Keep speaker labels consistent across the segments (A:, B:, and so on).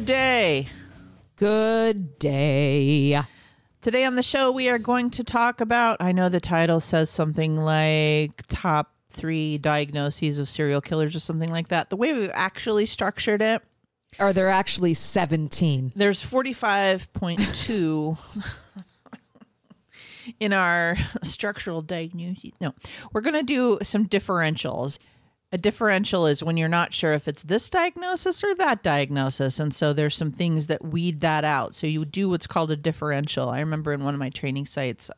A: Good day.
B: Good day.
A: Today on the show, we are going to talk about. I know the title says something like top three diagnoses of serial killers or something like that. The way we've actually structured it,
B: Are there actually 17?
A: there's 45.2 in our structural diagnosis. No, we're going to do some differentials. A differential is when you're not sure if it's this diagnosis or that diagnosis. And so there's some things that weed that out. So you do what's called a differential. I remember in one of my training sites,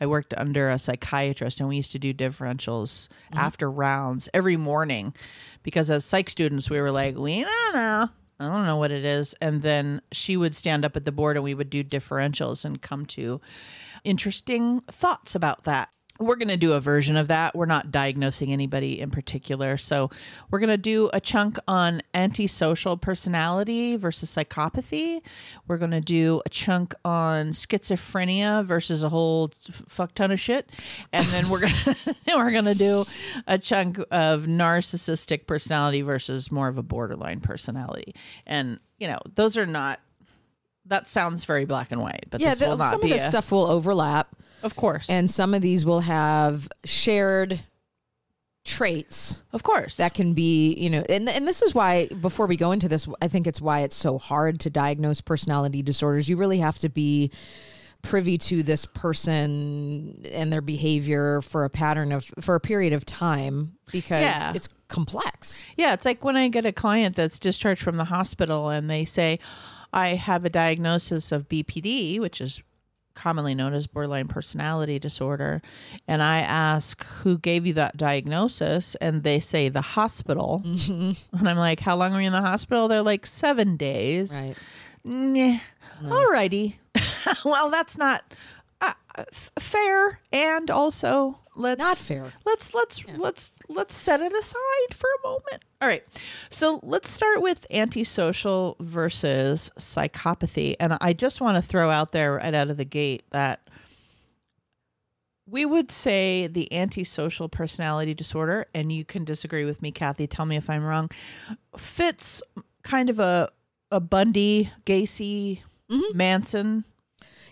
A: I worked under a psychiatrist and we used to do differentials mm-hmm. after rounds every morning because as psych students, we were like, we don't know. I don't know what it is. And then she would stand up at the board and we would do differentials and come to interesting thoughts about that. We're going to do a version of that. We're not diagnosing anybody in particular. So, we're going to do a chunk on antisocial personality versus psychopathy. We're going to do a chunk on schizophrenia versus a whole fuck ton of shit. And then we're going to we're going to do a chunk of narcissistic personality versus more of a borderline personality. And, you know, those are not that sounds very black and white, but
B: Yeah,
A: this
B: the- some of this
A: a-
B: stuff will overlap,
A: of course.
B: and some of these will have shared traits
A: of course.
B: that can be, you know, and and this is why before we go into this, I think it's why it's so hard to diagnose personality disorders. You really have to be privy to this person and their behavior for a pattern of for a period of time because
A: Yeah.
B: it's complex.
A: Yeah, it's like when I get a client that's discharged from the hospital and they say, I have a diagnosis of BPD, which is commonly known as borderline personality disorder. And I ask, who gave you that diagnosis? And they say, the hospital. Mm-hmm. And I'm like, how long were you in the hospital? They're like, seven days.
B: Right.
A: Nah. Alrighty. well, that's not uh, f- fair. And also, let's
B: Not fair.
A: let's let's let's let's set it aside for a moment. All right. So let's start with antisocial versus psychopathy. And I just want to throw out there right out of the gate that we would say the antisocial personality disorder, and you can disagree with me, Kathy. Tell me if I'm wrong. Fits kind of a a Bundy, Gacy, Manson.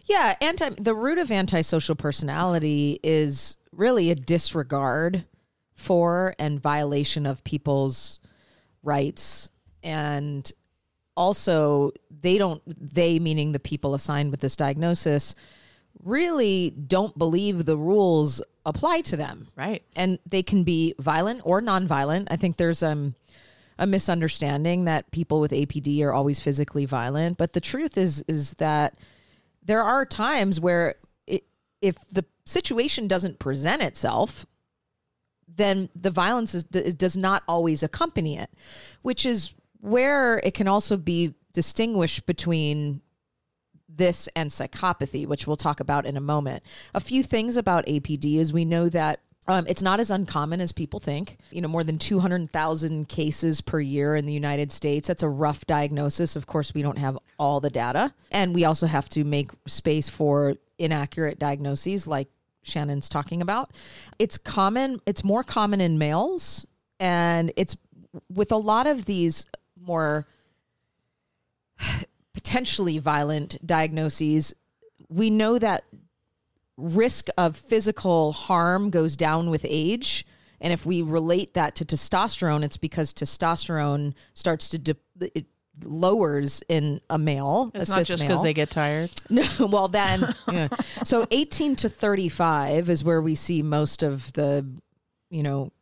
B: Yeah, anti the root of antisocial personality is really a disregard for and violation of people's rights and also they don't they meaning the people assigned with this diagnosis really don't believe the rules apply to them
A: Right.
B: and they can be violent or nonviolent. I think there's um a misunderstanding that people with APD are always physically violent, but the truth is is that there are times where it, if the situation doesn't present itself, then the violence is, does not always accompany it, which is where it can also be distinguished between this and psychopathy, which we'll talk about in a moment. A few things about APD is we know that um, it's not as uncommon as people think. You know, more than 200,000 cases per year in the United States. That's a rough diagnosis. Of course, we don't have all the data. And we also have to make space for inaccurate diagnoses like Shannon's talking about. It's common, it's more common in males. And it's with a lot of these more potentially violent diagnoses, we know that risk of physical harm goes down with age. And if we relate that to testosterone, it's because testosterone starts to de- it lowers in a male.
A: It's
B: a
A: not just because they get tired.
B: No, well then, yeah. so 18 to 35 is where we see most of the, you know,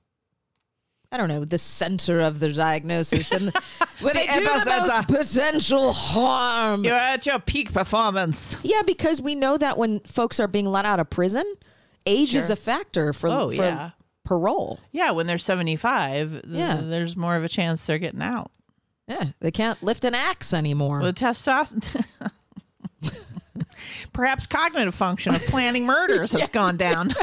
B: I don't know, the center of the diagnosis and where they do the most uh, potential harm.
A: You're at your peak performance.
B: Yeah, because we know that when folks are being let out of prison, age is a factor for,
A: Oh,
B: for
A: yeah.
B: parole.
A: Yeah, when they're 75, th-
B: Yeah.
A: there's more of a chance they're getting out.
B: Yeah, they can't lift an axe anymore.
A: With testosterone. Perhaps cognitive function of planning murders has gone down.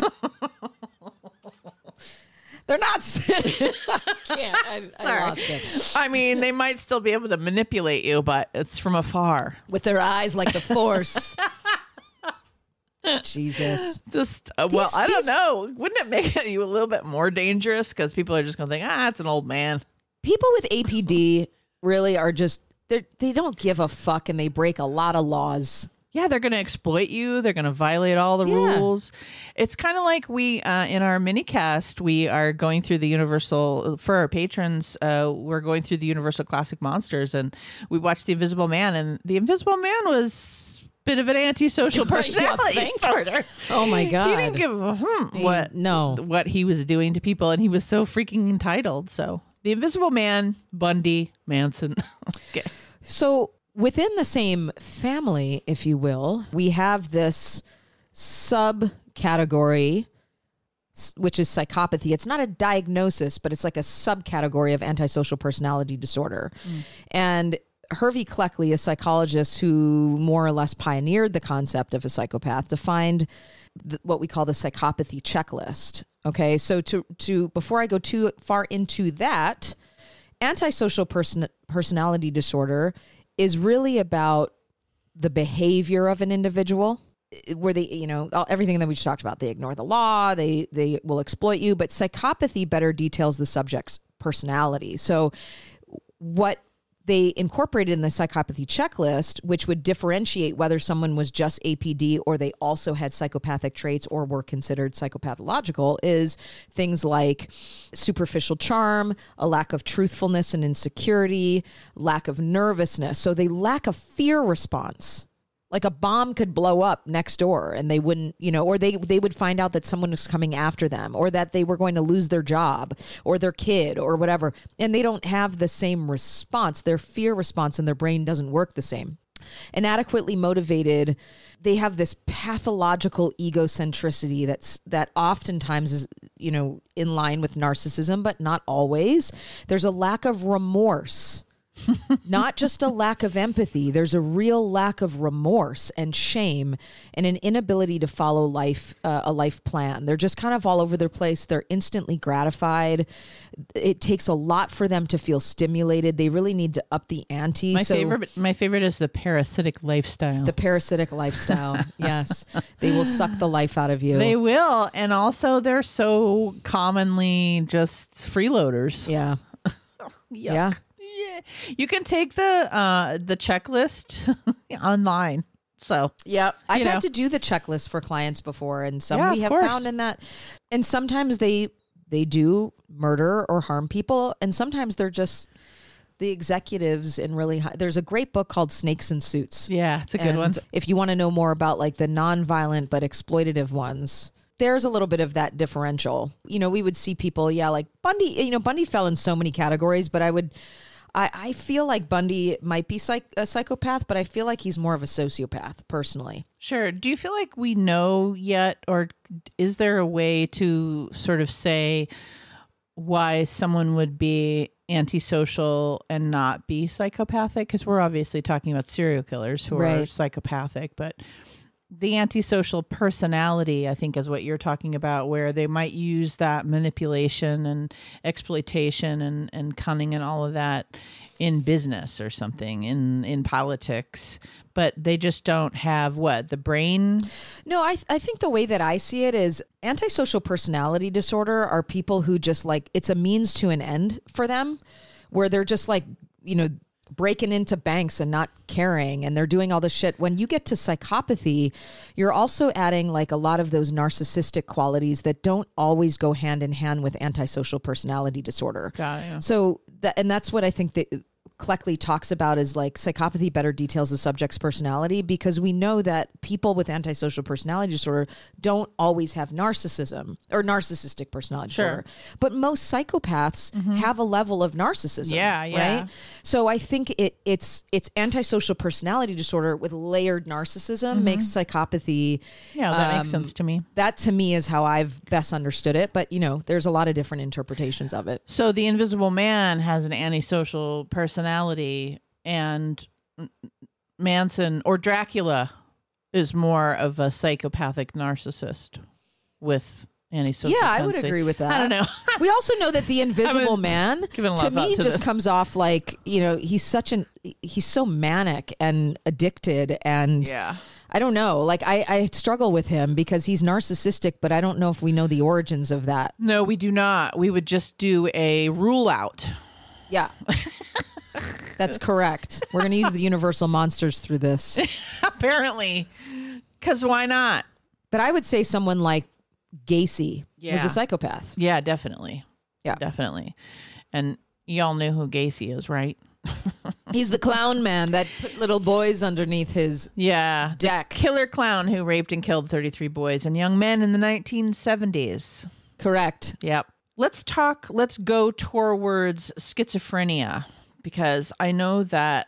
B: They're not sitting. yeah, I, I
A: Sorry.
B: lost it.
A: I mean, they might still be able to manipulate you, but it's from afar.
B: With their eyes like the force. Jesus.
A: Just uh, well,
B: These-
A: I don't
B: these-
A: know. Wouldn't it make you a little bit more dangerous because people are just going to think, ah, it's an old man.
B: People with APD really are just they they don't give a fuck and they break a lot of laws.
A: Yeah, they're going to exploit you. They're going to violate all the
B: Yeah.
A: rules. It's kind of like we, uh, in our mini cast, we are going through the Universal, for our patrons, uh, we're going through the Universal Classic Monsters and we watched The Invisible Man. And The Invisible Man was a bit of an antisocial
B: Yeah,
A: personality
B: thank
A: disorder.
B: Oh my god!
A: He didn't give a hmm what,
B: no.
A: what he was doing to people. And he was so freaking entitled. So The Invisible Man, Bundy, Manson. okay.
B: So within the same family, if you will, we have this subcategory which is psychopathy. It's not a diagnosis, but it's like a subcategory of antisocial personality disorder. Mm. And Hervey Cleckley, a psychologist who more or less pioneered the concept of a psychopath, defined th- what we call the psychopathy checklist. Okay, so to to before I go too far into that, antisocial person personality disorder is really about the behavior of an individual where they you know everything that we just talked about. They ignore the law they they will exploit you but psychopathy better details the subject's personality. So what they incorporated in the psychopathy checklist, which would differentiate whether someone was just APD or they also had psychopathic traits or were considered psychopathological, is things like superficial charm, a lack of truthfulness and insecurity, lack of nervousness. So they lack a fear response like a bomb could blow up next door and they wouldn't you know or they they would find out that someone was coming after them or that they were going to lose their job or their kid or whatever. And they don't have the same response. Their fear response in their brain doesn't work the same. Inadequately motivated they have this pathological egocentricity that's that oftentimes is you know in line with narcissism but not always. There's a lack of remorse not just a lack of empathy. There's a real lack of remorse and shame and an inability to follow life uh, a life plan. They're just kind of all over their place. They're instantly gratified. It takes a lot for them to feel stimulated. They really need to up the ante.
A: My
B: so
A: favorite, my favorite is the parasitic lifestyle.
B: the parasitic lifestyle. Yes. They will suck the life out of you.
A: They will, and also they're so commonly just freeloaders.
B: yeah. Yeah
A: Yeah. You can take the uh the checklist online. So
B: Yeah, I've
A: know.
B: had to do the checklist for clients before, and some
A: Yeah,
B: we have
A: course.
B: found in that, and sometimes they they do murder or harm people, and sometimes they're just the executives in really high. There's a great book called Snakes in Suits.
A: yeah, it's a good one.
B: If you want to know more about like the non-violent but exploitative ones, there's a little bit of that differential. You know, we would see people, yeah, like Bundy. You know, Bundy fell in so many categories, but I would. I, I feel like Bundy might be psych, a psychopath, but I feel like he's more of a sociopath personally.
A: Sure. Do you feel like we know yet, or is there a way to sort of say why someone would be antisocial and not be psychopathic? Because we're obviously talking about serial killers who are psychopathic, but the antisocial personality, I think, is what you're talking about, where they might use that manipulation and exploitation and, and cunning and all of that in business or something, in, in politics, but they just don't have what? The brain?
B: No, I I think the way that I see it is antisocial personality disorder are people who just like it's a means to an end for them, where they're just like you know breaking into banks and not caring and they're doing all this shit when you get to psychopathy you're also adding like a lot of those narcissistic qualities that don't always go hand in hand with antisocial personality disorder
A: it, yeah.
B: so that and that's what I think that Cleckley talks about is like psychopathy better details the subject's personality because we know that people with antisocial personality disorder don't always have narcissism or narcissistic personality
A: Sure.
B: disorder. But most psychopaths have a level of narcissism.
A: Yeah, yeah.
B: Right. So I think it it's it's antisocial personality disorder with layered narcissism makes psychopathy
A: Yeah, that makes
B: um,
A: sense to me.
B: that to me is how I've best understood it. But you know, there's a lot of different interpretations of it.
A: So the Invisible Man has an antisocial personality, and Manson or Dracula is more of a psychopathic narcissist with antisocial.
B: Yeah, I would agree with that.
A: I don't know.
B: we also know that the invisible man
A: giving a lot
B: to me
A: to
B: just
A: this.
B: comes off like you know he's such an he's so manic and addicted and
A: yeah.
B: i don't know like I, I struggle with him because he's narcissistic but i don't know if we know the origins of that
A: No, we do not. We would just do a rule out.
B: yeah That's correct. We're going to use the universal monsters through this.
A: Apparently. Because why not?
B: But I would say someone like Gacy was a psychopath.
A: Yeah, definitely.
B: Yeah.
A: Definitely. And y'all knew who Gacy is, right?
B: He's the clown man that put little boys underneath his
A: Yeah.
B: deck.
A: Killer clown who raped and killed 33 boys and young men in the 1970s.
B: Correct.
A: Yep. Let's talk, let's go towards schizophrenia because I know that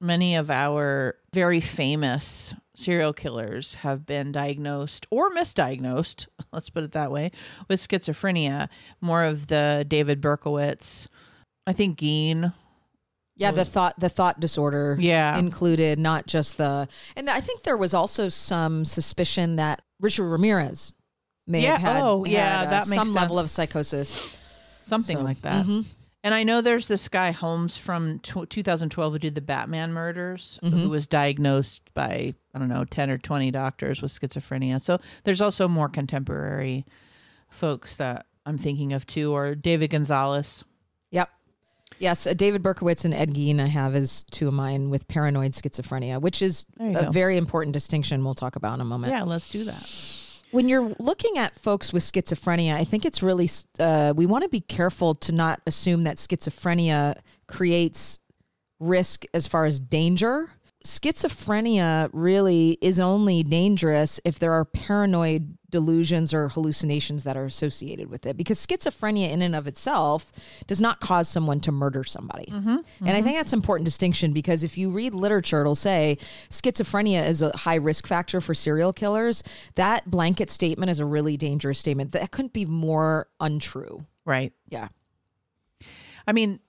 A: many of our very famous serial killers have been diagnosed or misdiagnosed, let's put it that way, with schizophrenia. More of the David Berkowitz, I think Gein.
B: Yeah, the thought the thought disorder
A: Yeah.
B: included, not just the and I think there was also some suspicion that Richard Ramirez may
A: Yeah,
B: have had,
A: oh, yeah,
B: had, uh,
A: that makes
B: some level of psychosis.
A: something
B: So,
A: like that.
B: mhm.
A: And I know there's this guy Holmes from tw 2012 who did the Batman murders,
B: Mm-hmm.
A: who was diagnosed by I don't know 10 or 20 doctors with schizophrenia. So there's also more contemporary folks that I'm thinking of too, or David Gonzalez.
B: Yep. Yes, uh, David Berkowitz and Ed Gein I have as two of mine with paranoid schizophrenia, which is a
A: go.
B: very important distinction we'll talk about in a moment.
A: Yeah, let's do that.
B: When you're looking at folks with schizophrenia, I think it's really, uh, we want to be careful to not assume that schizophrenia creates risk as far as danger. Schizophrenia really is only dangerous if there are paranoid delusions or hallucinations that are associated with it. Because schizophrenia, in and of itself, does not cause someone to murder somebody. Mm-hmm. And I think that's an important distinction because if you read literature, it'll say schizophrenia is a high risk factor for serial killers. That blanket statement is a really dangerous statement. That couldn't be more untrue.
A: Right.
B: Yeah.
A: I mean,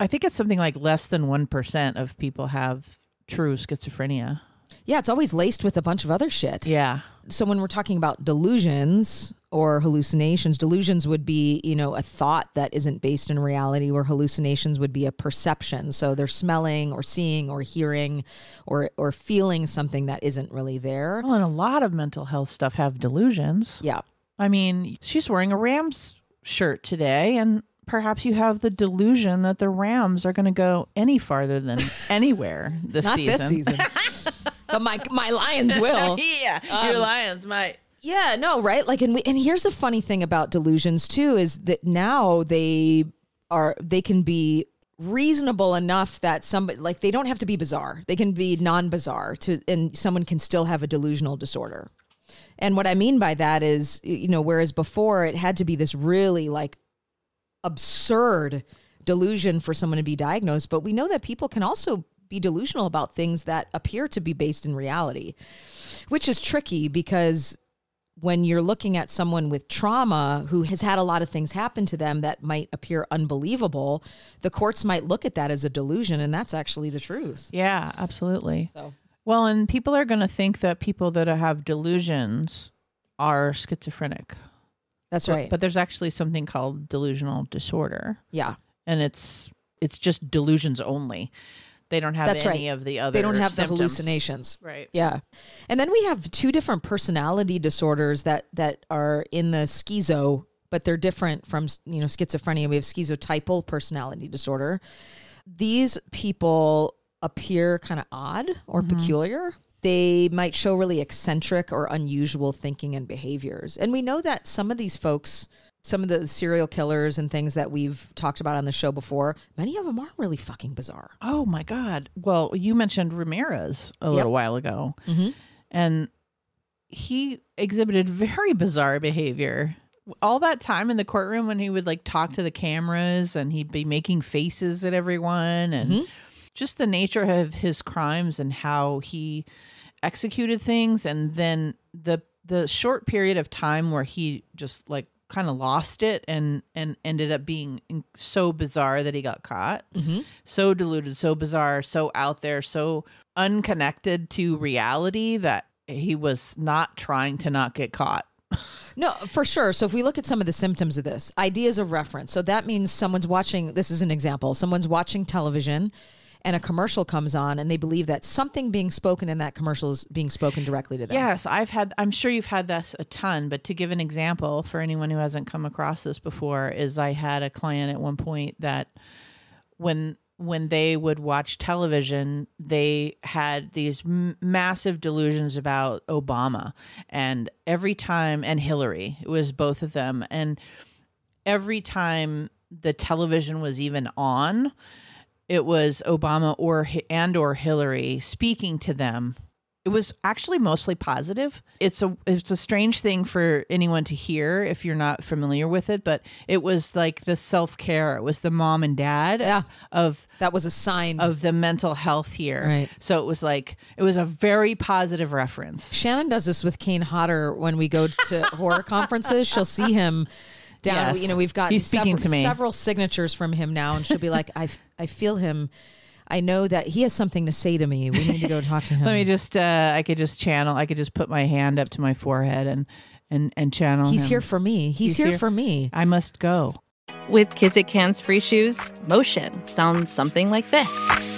A: I think it's something like less than 1% of people have true schizophrenia.
B: Yeah, it's always laced with a bunch of other shit.
A: Yeah.
B: so when we're talking about delusions or hallucinations delusions would be you know a thought that isn't based in reality where hallucinations would be a perception so they're smelling or seeing or hearing or or feeling something that isn't really there
A: Well, and a lot of mental health stuff have delusions.
B: yeah
A: I mean, she's wearing a Rams shirt today, and perhaps you have the delusion that the Rams are going to go any farther than anywhere this
B: not
A: season.
B: this season but my my lions will
A: yeah, um, your Lions might.
B: Yeah, no, right? Like and we, and here's a funny thing about delusions too is that now they are they can be reasonable enough that somebody like they don't have to be bizarre. They can be non-bizarre to and someone can still have a delusional disorder. And what I mean by that is you know whereas before it had to be this really like absurd delusion for someone to be diagnosed, but we know that people can also be delusional about things that appear to be based in reality, which is tricky because when you're looking at someone with trauma who has had a lot of things happen to them that might appear unbelievable, the courts might look at that as a delusion, and that's actually the truth.
A: Yeah, absolutely.
B: So,
A: Well, and people are going to think that people that have delusions are schizophrenic.
B: That's
A: But-
B: right.
A: But there's actually something called delusional disorder,
B: yeah,
A: and it's it's just delusions only. They don't have
B: That's
A: any
B: right.
A: of the other.
B: they don't have
A: symptoms.
B: the hallucinations.
A: Right.
B: Yeah. And then we have two different personality disorders that that are in the schizo, but they're different from, you know, schizophrenia. We have schizotypal personality disorder. These people appear kind of odd or mm-hmm. peculiar. They might show really eccentric or unusual thinking and behaviors. And we know that some of these folks some of the serial killers and things that we've talked about on the show before, many of them are really fucking bizarre.
A: Oh my God. Well, you mentioned Ramirez a little while ago,
B: Mhm.
A: and he exhibited very bizarre behavior. All that time in the courtroom when he would like talk to the cameras and he'd be making faces at everyone and
B: Mhm.
A: Just the nature of his crimes and how he executed things and then the the short period of time where he just like kind of lost it and and ended up being so bizarre that he got caught
B: Mm-hmm.
A: so deluded, so bizarre, so out there, so unconnected to reality that he was not trying to not get caught.
B: No, for sure. So if we look at some of the symptoms of this, ideas of reference. So that means someone's watching, this is an example, someone's watching television and a commercial comes on and they believe that something being spoken in that commercial is being spoken directly to them.
A: Yes, I've had I'm sure you've had this a ton, but to give an example for anyone who hasn't come across this before is I had a client at one point that when when they would watch television, they had these m- massive delusions about Obama. And every time, and Hillary, it was both of them. And every time the television was even on, it was Obama or and or Hillary speaking to them it was actually mostly positive. It's a it's a strange thing for anyone to hear if you're not familiar with it, but it was like the self care. It was the mom and dad
B: Yeah.
A: of
B: That was a sign
A: of the mental health here.
B: Right.
A: So it was like it was a very positive reference.
B: Shannon does this with Kane Hodder when we go to horror conferences. She'll see him down.
A: Yes.
B: You know, we've got several, several signatures from him now, and she'll be like, "I, I feel him. I know that he has something to say to me. We need to go talk to him."
A: Let me just uh I could just channel I could just put my hand up to my forehead and and and channel
B: He's
A: him.
B: here for me. He's,
A: He's
B: here,
A: here.
B: for me.
A: I must go.
C: With Kizik hands free shoes, motion sounds something like this.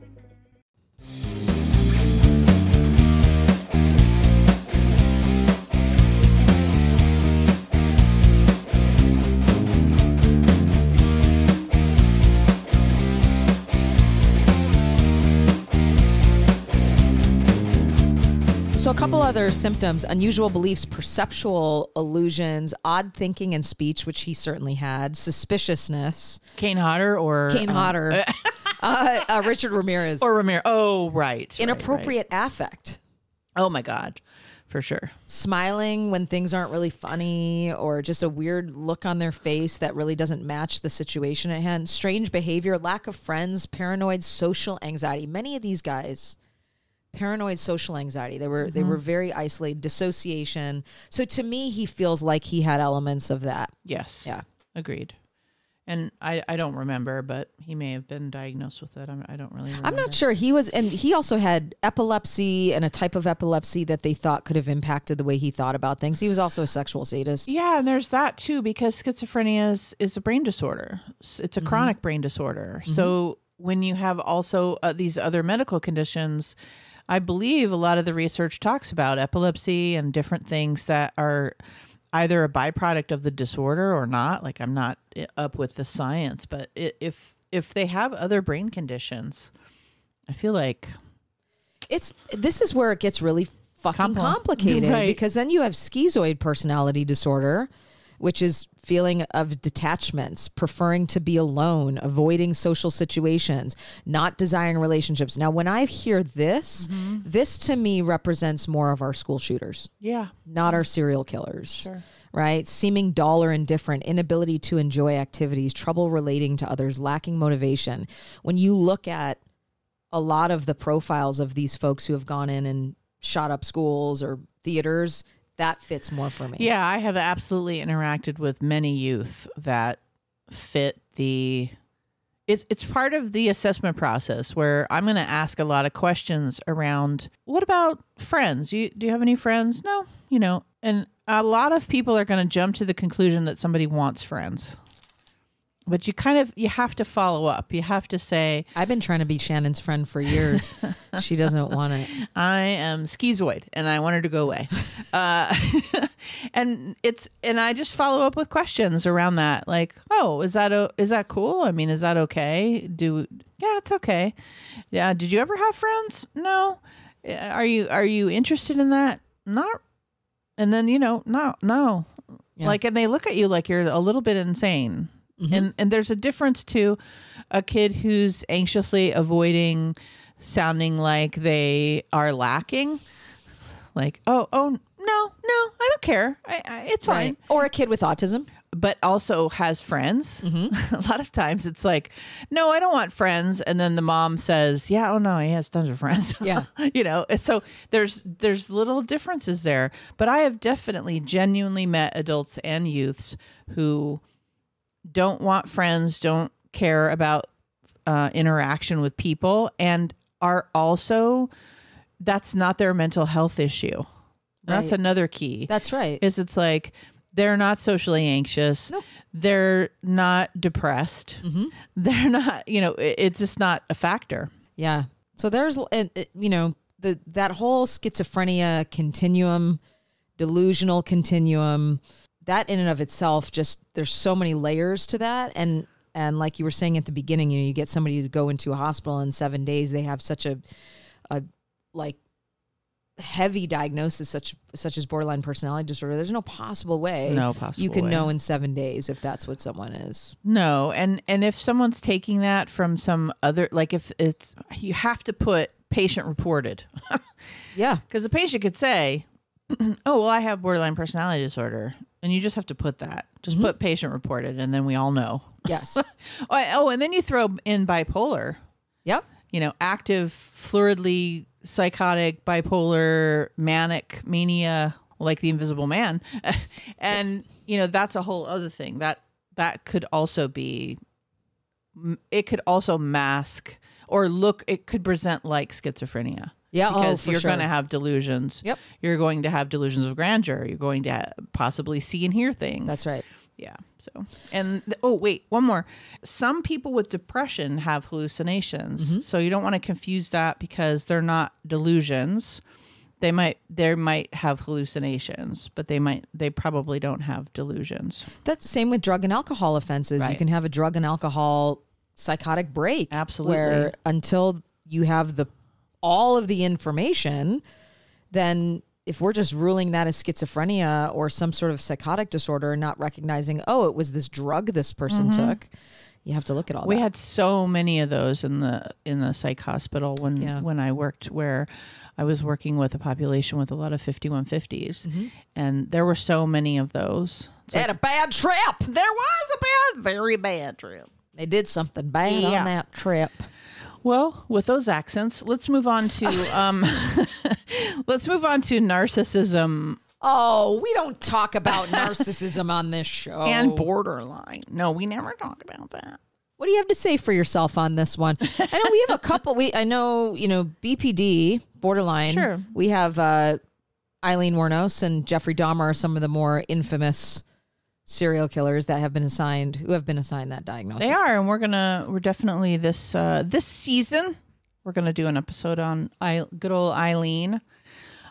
B: So, a couple other symptoms unusual beliefs, perceptual illusions, odd thinking and speech, which he certainly had, suspiciousness.
A: Kane Hodder or
B: Kane
A: um,
B: Hodder, uh, uh, Richard Ramirez,
A: or Ramiro. Oh, right. right, right.
B: inappropriate affect.
A: Oh my god. For sure.
B: Smiling when things aren't really funny, or just a weird look on their face that really doesn't match the situation at hand. Strange behavior, lack of friends, paranoid social anxiety. Many of these guys, paranoid social anxiety. They were they mm-hmm. were very isolated, dissociation. So to me, he feels like he had elements of that.
A: Yes.
B: Yeah.
A: Agreed. And I, I don't remember, but he may have been diagnosed with it. I'm, I don't really remember.
B: I'm not sure. He was, and he also had epilepsy and a type of epilepsy that they thought could have impacted the way he thought about things. He was also a sexual sadist.
A: Yeah, and there's that too because schizophrenia is, is a brain disorder. It's a mm-hmm. chronic brain disorder. So mm-hmm. when you have also uh, these other medical conditions, I believe a lot of the research talks about epilepsy and different things that are either a byproduct of the disorder or not. Like I'm not eh, up with the science, but if if they have other brain conditions, I feel like
B: It's this is where it gets really fucking
A: Compli-
B: complicated
A: Right.
B: because then you have schizoid personality disorder, which is feeling of detachments, preferring to be alone, avoiding social situations, not desiring relationships. Now, when I hear this, mm-hmm. this to me represents more of our school shooters.
A: yeah,
B: not our serial killers.
A: Sure.
B: Right? Seeming dull or indifferent, inability to enjoy activities, trouble relating to others, lacking motivation. When you look at a lot of the profiles of these folks who have gone in and shot up schools or theaters, that fits more for me.
A: Yeah, I have absolutely interacted with many youth that fit the it's it's part of the assessment process where I'm going to ask a lot of questions around what about friends? Do you do you have any friends? No, you know. And a lot of people are going to jump to the conclusion that somebody wants friends. But you kind of you have to follow up. You have to say
B: I've been trying to be Shannon's friend for years. she doesn't want it.
A: I am schizoid and I want her to go away. uh, and it's and I just follow up with questions around that, like, oh, is that o- is that cool? I mean, is that okay? Do yeah, it's okay. Yeah, did you ever have friends? No. Are you are you interested in that? Not. And then you know, no, no.
B: Yeah.
A: Like, and they look at you like you're a little bit insane. Mm-hmm. And and there's a difference to a kid who's anxiously avoiding sounding like they are lacking. Like, oh, oh, no, no, I don't care. I, I, it's fine.
B: Right. Or a kid with autism.
A: But also has friends. Mm-hmm. a lot of times it's like, no, I don't want friends. And then the mom says, yeah, oh no, he has tons of friends.
B: Yeah.
A: you know, so there's there's little differences there. But I have definitely genuinely met adults and youths who don't want friends, don't care about uh, interaction with people, and are also that's not their mental health issue. That's another key.
B: That's right.
A: is it's like they're not socially anxious.
B: Nope.
A: They're not depressed.
B: Mm-hmm.
A: They're not, you know, it- it's just not a factor.
B: Yeah. So there's, uh, you know, the that whole schizophrenia continuum, delusional continuum, that in and of itself, just there's so many layers to that, and and like you were saying at the beginning, you know, you get somebody to go into a hospital in seven days, they have such a, a like heavy diagnosis such such as borderline personality disorder there's no possible way
A: No possible
B: you can
A: way.
B: know in seven days if that's what someone is
A: No, and and if someone's taking that from some other like if it's you have to put patient reported
B: yeah
A: because the patient could say, "Oh, well, I have borderline personality disorder." And you just have to put that. Just
B: Mm-hmm.
A: put patient reported and then we all know.
B: yes
A: Oh, oh, and then you throw in bipolar.
B: yep
A: you know, active, fluidly psychotic, bipolar, manic, mania, like the Invisible Man, and you know that's a whole other thing that that could also be. It could also mask or look. It could present like schizophrenia.
B: Yeah, oh,
A: because
B: for
A: you're
B: sure.
A: going to have delusions.
B: Yep.
A: You're going to have delusions of grandeur. You're going to possibly see and hear things.
B: that's right
A: Yeah. So, and th- oh, wait, one more. Some people with depression have hallucinations.
B: Mm-hmm.
A: So you don't want to confuse that because they're not delusions. They might, they might have hallucinations, but they might, they probably don't have delusions.
B: That's the same with drug and alcohol offenses. You can have a drug and alcohol psychotic break.
A: Absolutely.
B: Where until you have the all of the information, then if we're just ruling that as schizophrenia or some sort of psychotic disorder and not recognizing, oh, it was this drug this person took, you have to look at all
A: Mm-hmm. We
B: that.
A: had so many of those in the in the psych hospital when
B: Yeah.
A: when I worked where I was working with a population with a lot of 5150s
B: Mm-hmm.
A: and there were so many of those. It's
B: they had a bad trip.
A: there was a bad very bad trip.
B: They did something bad
A: Yeah.
B: on that trip.
A: Well, with those accents, let's move on to um, let's move on to narcissism
B: Oh, we don't talk about narcissism on this show.
A: and borderline. No, we never talk about that.
B: What do you have to say for yourself on this one? I know we have a couple. We I know you know BPD borderline.
A: Sure.
B: We have uh, Aileen Wuornos and Jeffrey Dahmer are some of the more infamous serial killers that have been assigned who have been assigned that diagnosis.
A: They are, and we're gonna we're definitely this uh, this season we're gonna do an episode on I, good old Aileen.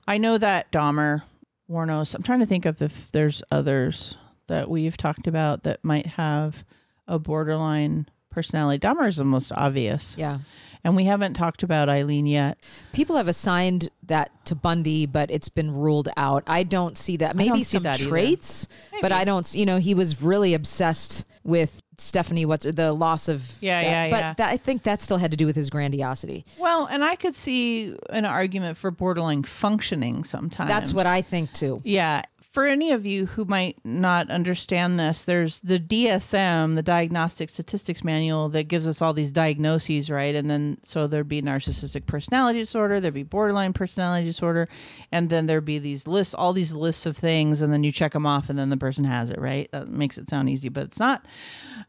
A: I know that Dahmer, Wuornos. I'm trying to think of if there's others that we've talked about that might have a borderline personality. Dahmer is the most obvious,
B: Yeah.
A: and we haven't talked about Aileen yet.
B: People have assigned that to Bundy, but it's been ruled out. I don't see that. Maybe
A: see
B: some
A: that
B: traits, but I don't. You know, he was really obsessed with Stephanie. What's the loss of?
A: Yeah,
B: that-
A: yeah,
B: But
A: yeah.
B: that, I think that still had to do with his grandiosity.
A: Well, and I could see an argument for borderline functioning sometimes.
B: That's what I think too.
A: Yeah. For any of you who might not understand this, there's the DSM, the Diagnostic Statistics Manual, that gives us all these diagnoses, right? And then so there'd be narcissistic personality disorder, there'd be borderline personality disorder, and then there'd be these lists, all these lists of things, and then you check them off, and then the person has it, right? That makes it sound easy, but it's not.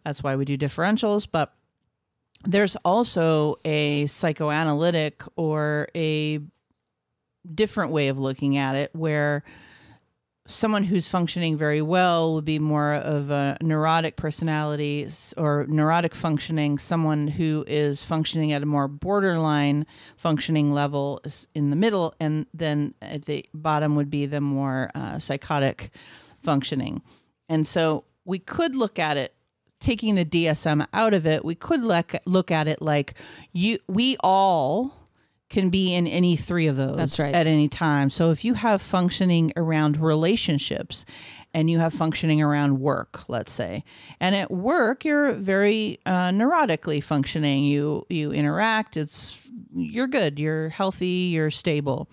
A: That's why we do differentials. But there's also a psychoanalytic or a different way of looking at it where someone who's functioning very well would be more of a neurotic personality or neurotic functioning someone who is functioning at a more borderline functioning level is in the middle and then at the bottom would be the more uh, psychotic functioning. And so we could look at it taking the DSM out of it we could look look at it like you we all can be in any three of those
B: That's right.
A: at any time. So if you have functioning around relationships and you have functioning around work, let's say, and at work you're very uh, neurotically functioning. You you interact. It's you're good. You're healthy. You're stable.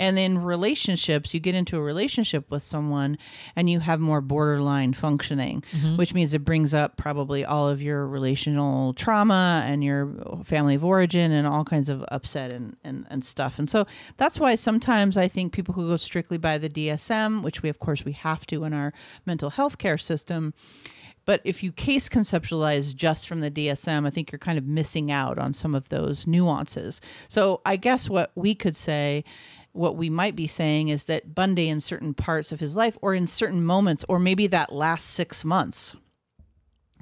A: And in relationships, you get into a relationship with someone and you have more borderline functioning, mm-hmm. which means it brings up probably all of your relational trauma and your family of origin and all kinds of upset and, and, and stuff. And so that's why sometimes I think people who go strictly by the DSM, which we, of course, we have to in our mental health care system, But if you case conceptualize just from the DSM, I think you're kind of missing out on some of those nuances. So I guess what we could say, what we might be saying is that Bundy, in certain parts of his life or in certain moments, or maybe that last six months,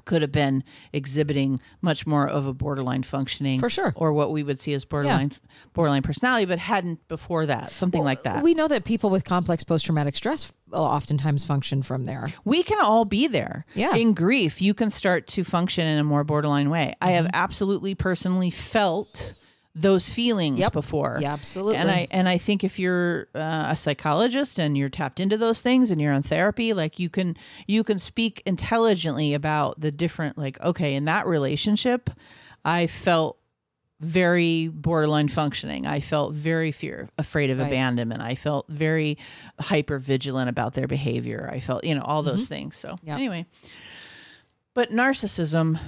A: could have been exhibiting much more of a borderline functioning
B: For sure.
A: or what we would see as borderline borderline personality but hadn't before that something like that
B: We know that people with complex post traumatic stress oftentimes function from there.
A: we can all be there.
B: Yeah.
A: In grief, you can start to function in a more borderline way. I
B: Mm-hmm.
A: have absolutely personally felt those feelings
B: Yep.
A: before.
B: Yeah, absolutely.
A: And I and I think if you're uh, a psychologist and you're tapped into those things and you're on therapy, like you can you can speak intelligently about the different like okay, in that relationship, I felt very borderline functioning. I felt very fear, afraid of
B: Right.
A: abandonment. I felt very hyper vigilant about their behavior. I felt, you know, all those things. So
B: Mm-hmm. Yep.
A: anyway, but narcissism,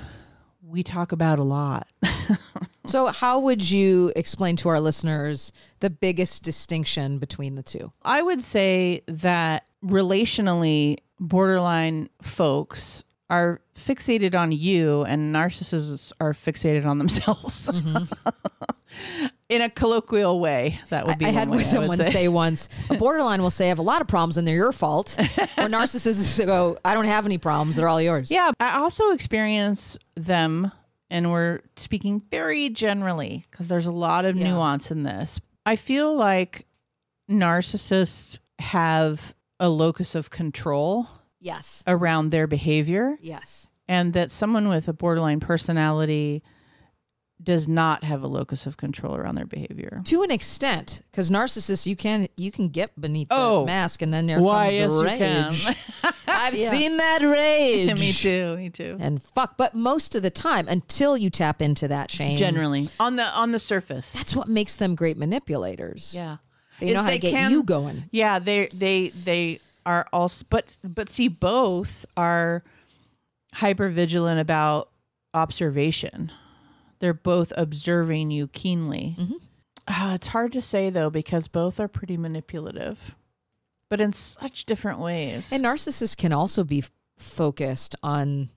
A: we talk about a lot.
B: So, how would you explain to our listeners the biggest distinction between the two?
A: I would say that relationally, borderline folks are fixated on you, and narcissists are fixated on themselves. In a colloquial way, that would be.
B: Mm-hmm. I had
A: way
B: someone
A: would say.
B: say once, a borderline will say, I have a lot of problems and they're your fault. or narcissists go, I don't have any problems. They're all yours.
A: Yeah, I also experience them, and we're speaking very generally because there's a lot of
B: Yeah.
A: nuance in this. I feel like narcissists have a locus of control
B: Yes.
A: around their behavior,
B: Yes.
A: and that someone with a borderline personality does not have a locus of control around their behavior.
B: To an extent, because narcissists, you can you can get beneath
A: Oh.
B: the mask, and then there
A: Why,
B: comes the
A: yes, you can.
B: rage. I've
A: Yeah.
B: seen that rage.
A: me too. Me too.
B: And fuck, but most of the time, until you tap into that shame,
A: Generally, on the on the surface,
B: that's what makes them great manipulators.
A: yeah.
B: they
A: Is
B: know how
A: they
B: to get
A: can-
B: you going.
A: Yeah, they they they are also but but see both are hyper vigilant about observation. They're both observing you keenly.
B: Mm-hmm.
A: Ah, it's hard to say though because both are pretty manipulative, but in such different ways.
B: And narcissists can also be f- focused on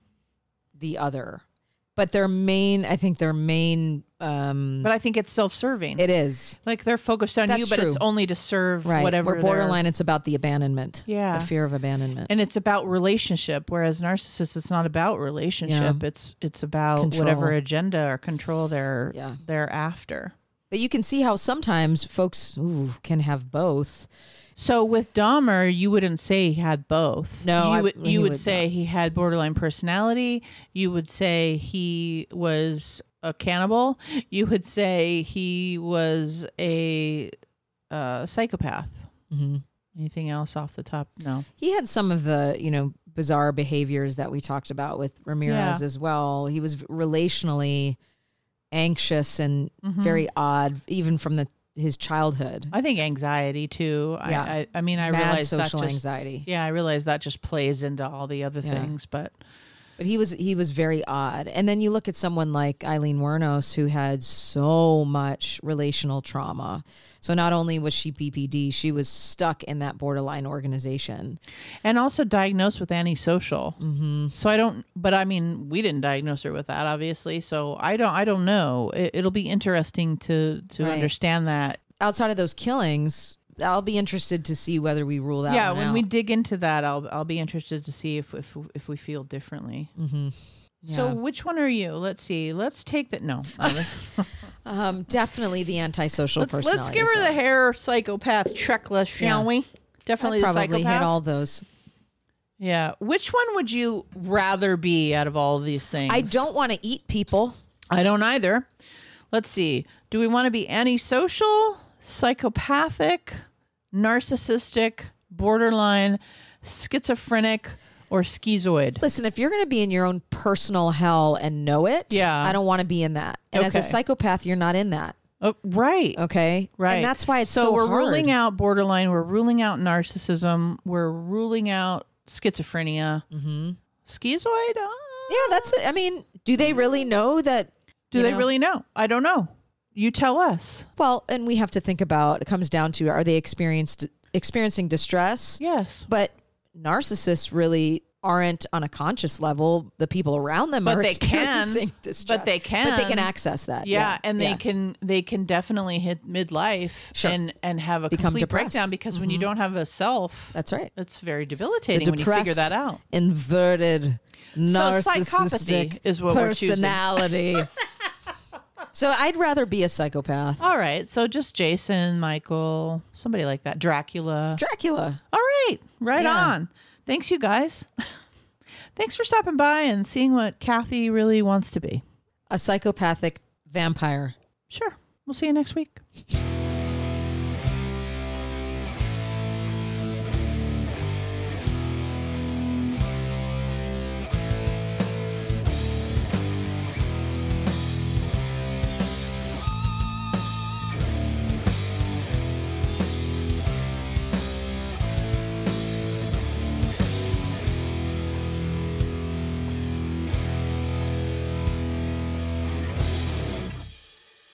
B: the other, but their main, I think their main, um,
A: but I think it's self-serving.
B: it is
A: like they're focused on
B: That's
A: you, but it's only to serve
B: right.
A: whatever. Their-
B: borderline, it's about the abandonment,
A: Yeah.
B: the fear of abandonment.
A: and it's about relationship whereas narcissists it's not about relationship it's it's about
B: Control.
A: whatever agenda or control they're
B: Yeah.
A: they're after
B: but you can see how sometimes folks ooh, can have both.
A: So with Dahmer you wouldn't say he had both
B: No,
A: you
B: I-
A: would you would
B: would
A: say he had borderline personality you would say he was a cannibal you would say he was a uh, psychopath
B: Mhm.
A: anything else off the top no
B: He had some of the, you know, bizarre behaviors that we talked about with Ramirez
A: Yeah.
B: as well. He was relationally anxious and
A: Mm-hmm.
B: very odd, even from the his childhood.
A: I think anxiety too.
B: Yeah.
A: I, I, I mean, I
B: Mad
A: realize that
B: social
A: just,
B: anxiety.
A: Yeah, I realize that just plays into all the other
B: Yeah.
A: things, but
B: But he was he was very odd. And then you look at someone like Aileen Wuornos who had so much relational trauma. So not only was she BPD, she was stuck in that borderline organization.
A: and also diagnosed with antisocial. Mm-hmm. So I don't, but I mean, we didn't diagnose her with that, obviously. So I don't, I don't know. It, it'll be interesting to to
B: Right.
A: understand that.
B: Outside of those killings, I'll be interested to see whether we rule that
A: yeah, when
B: out.
A: we dig into that, I'll I'll be interested to see if if if we feel differently.
B: Mm-hmm.
A: So which one are you? Let's see. Let's take that. No,
B: Um, definitely the antisocial
A: let's
B: personality.
A: let's give her the Hare psychopath checklist, shall
B: Yeah.
A: we? Definitely the
B: probably
A: psychopath.
B: hit all those.
A: Yeah. Which one would you rather be out of all of these things?
B: I don't want to eat people.
A: I don't either. Let's see. Do we want to be antisocial, psychopathic, narcissistic, borderline, schizophrenic, or schizoid?
B: Listen, if you're going to be in your own personal hell and know it,
A: Yeah.
B: I don't want to be in that. And as a psychopath, you're not in that.
A: Oh, right.
B: Okay,
A: Right.
B: and that's why it's
A: so,
B: so,
A: we're
B: hard.
A: ruling out borderline. We're ruling out narcissism. We're ruling out schizophrenia. Mm-hmm. Schizoid? Uh,
B: Yeah, that's. it. I mean, do they really know that?
A: do they
B: know?
A: really know? I don't know. You tell us.
B: Well, and we have to think about. It comes down to: Are they experienced experiencing distress?
A: Yes.
B: But narcissists really aren't on a conscious level. The people around them
A: But
B: are
A: they can.
B: experiencing
A: But
B: distress.
A: they
B: But they can
A: can.
B: access that.
A: yeah, and they
B: yeah.
A: can they can definitely hit midlife
B: Sure.
A: and and have a
B: Become
A: complete
B: depressed.
A: breakdown because when you mm-hmm. don't have a self,
B: That's right.
A: it's very debilitating when you figure that out.
B: Inverted,
A: psychopathy
B: narcissistic
A: is what we're choosing.
B: so I'd rather be a psychopath.
A: All right, so just Jason, Michael, somebody like that, Dracula.
B: Dracula.
A: All right, right
B: Yeah.
A: on. Thanks, you guys. Thanks for stopping by and seeing what Kathy really wants to be.
B: A psychopathic vampire.
A: Sure. We'll see you next week.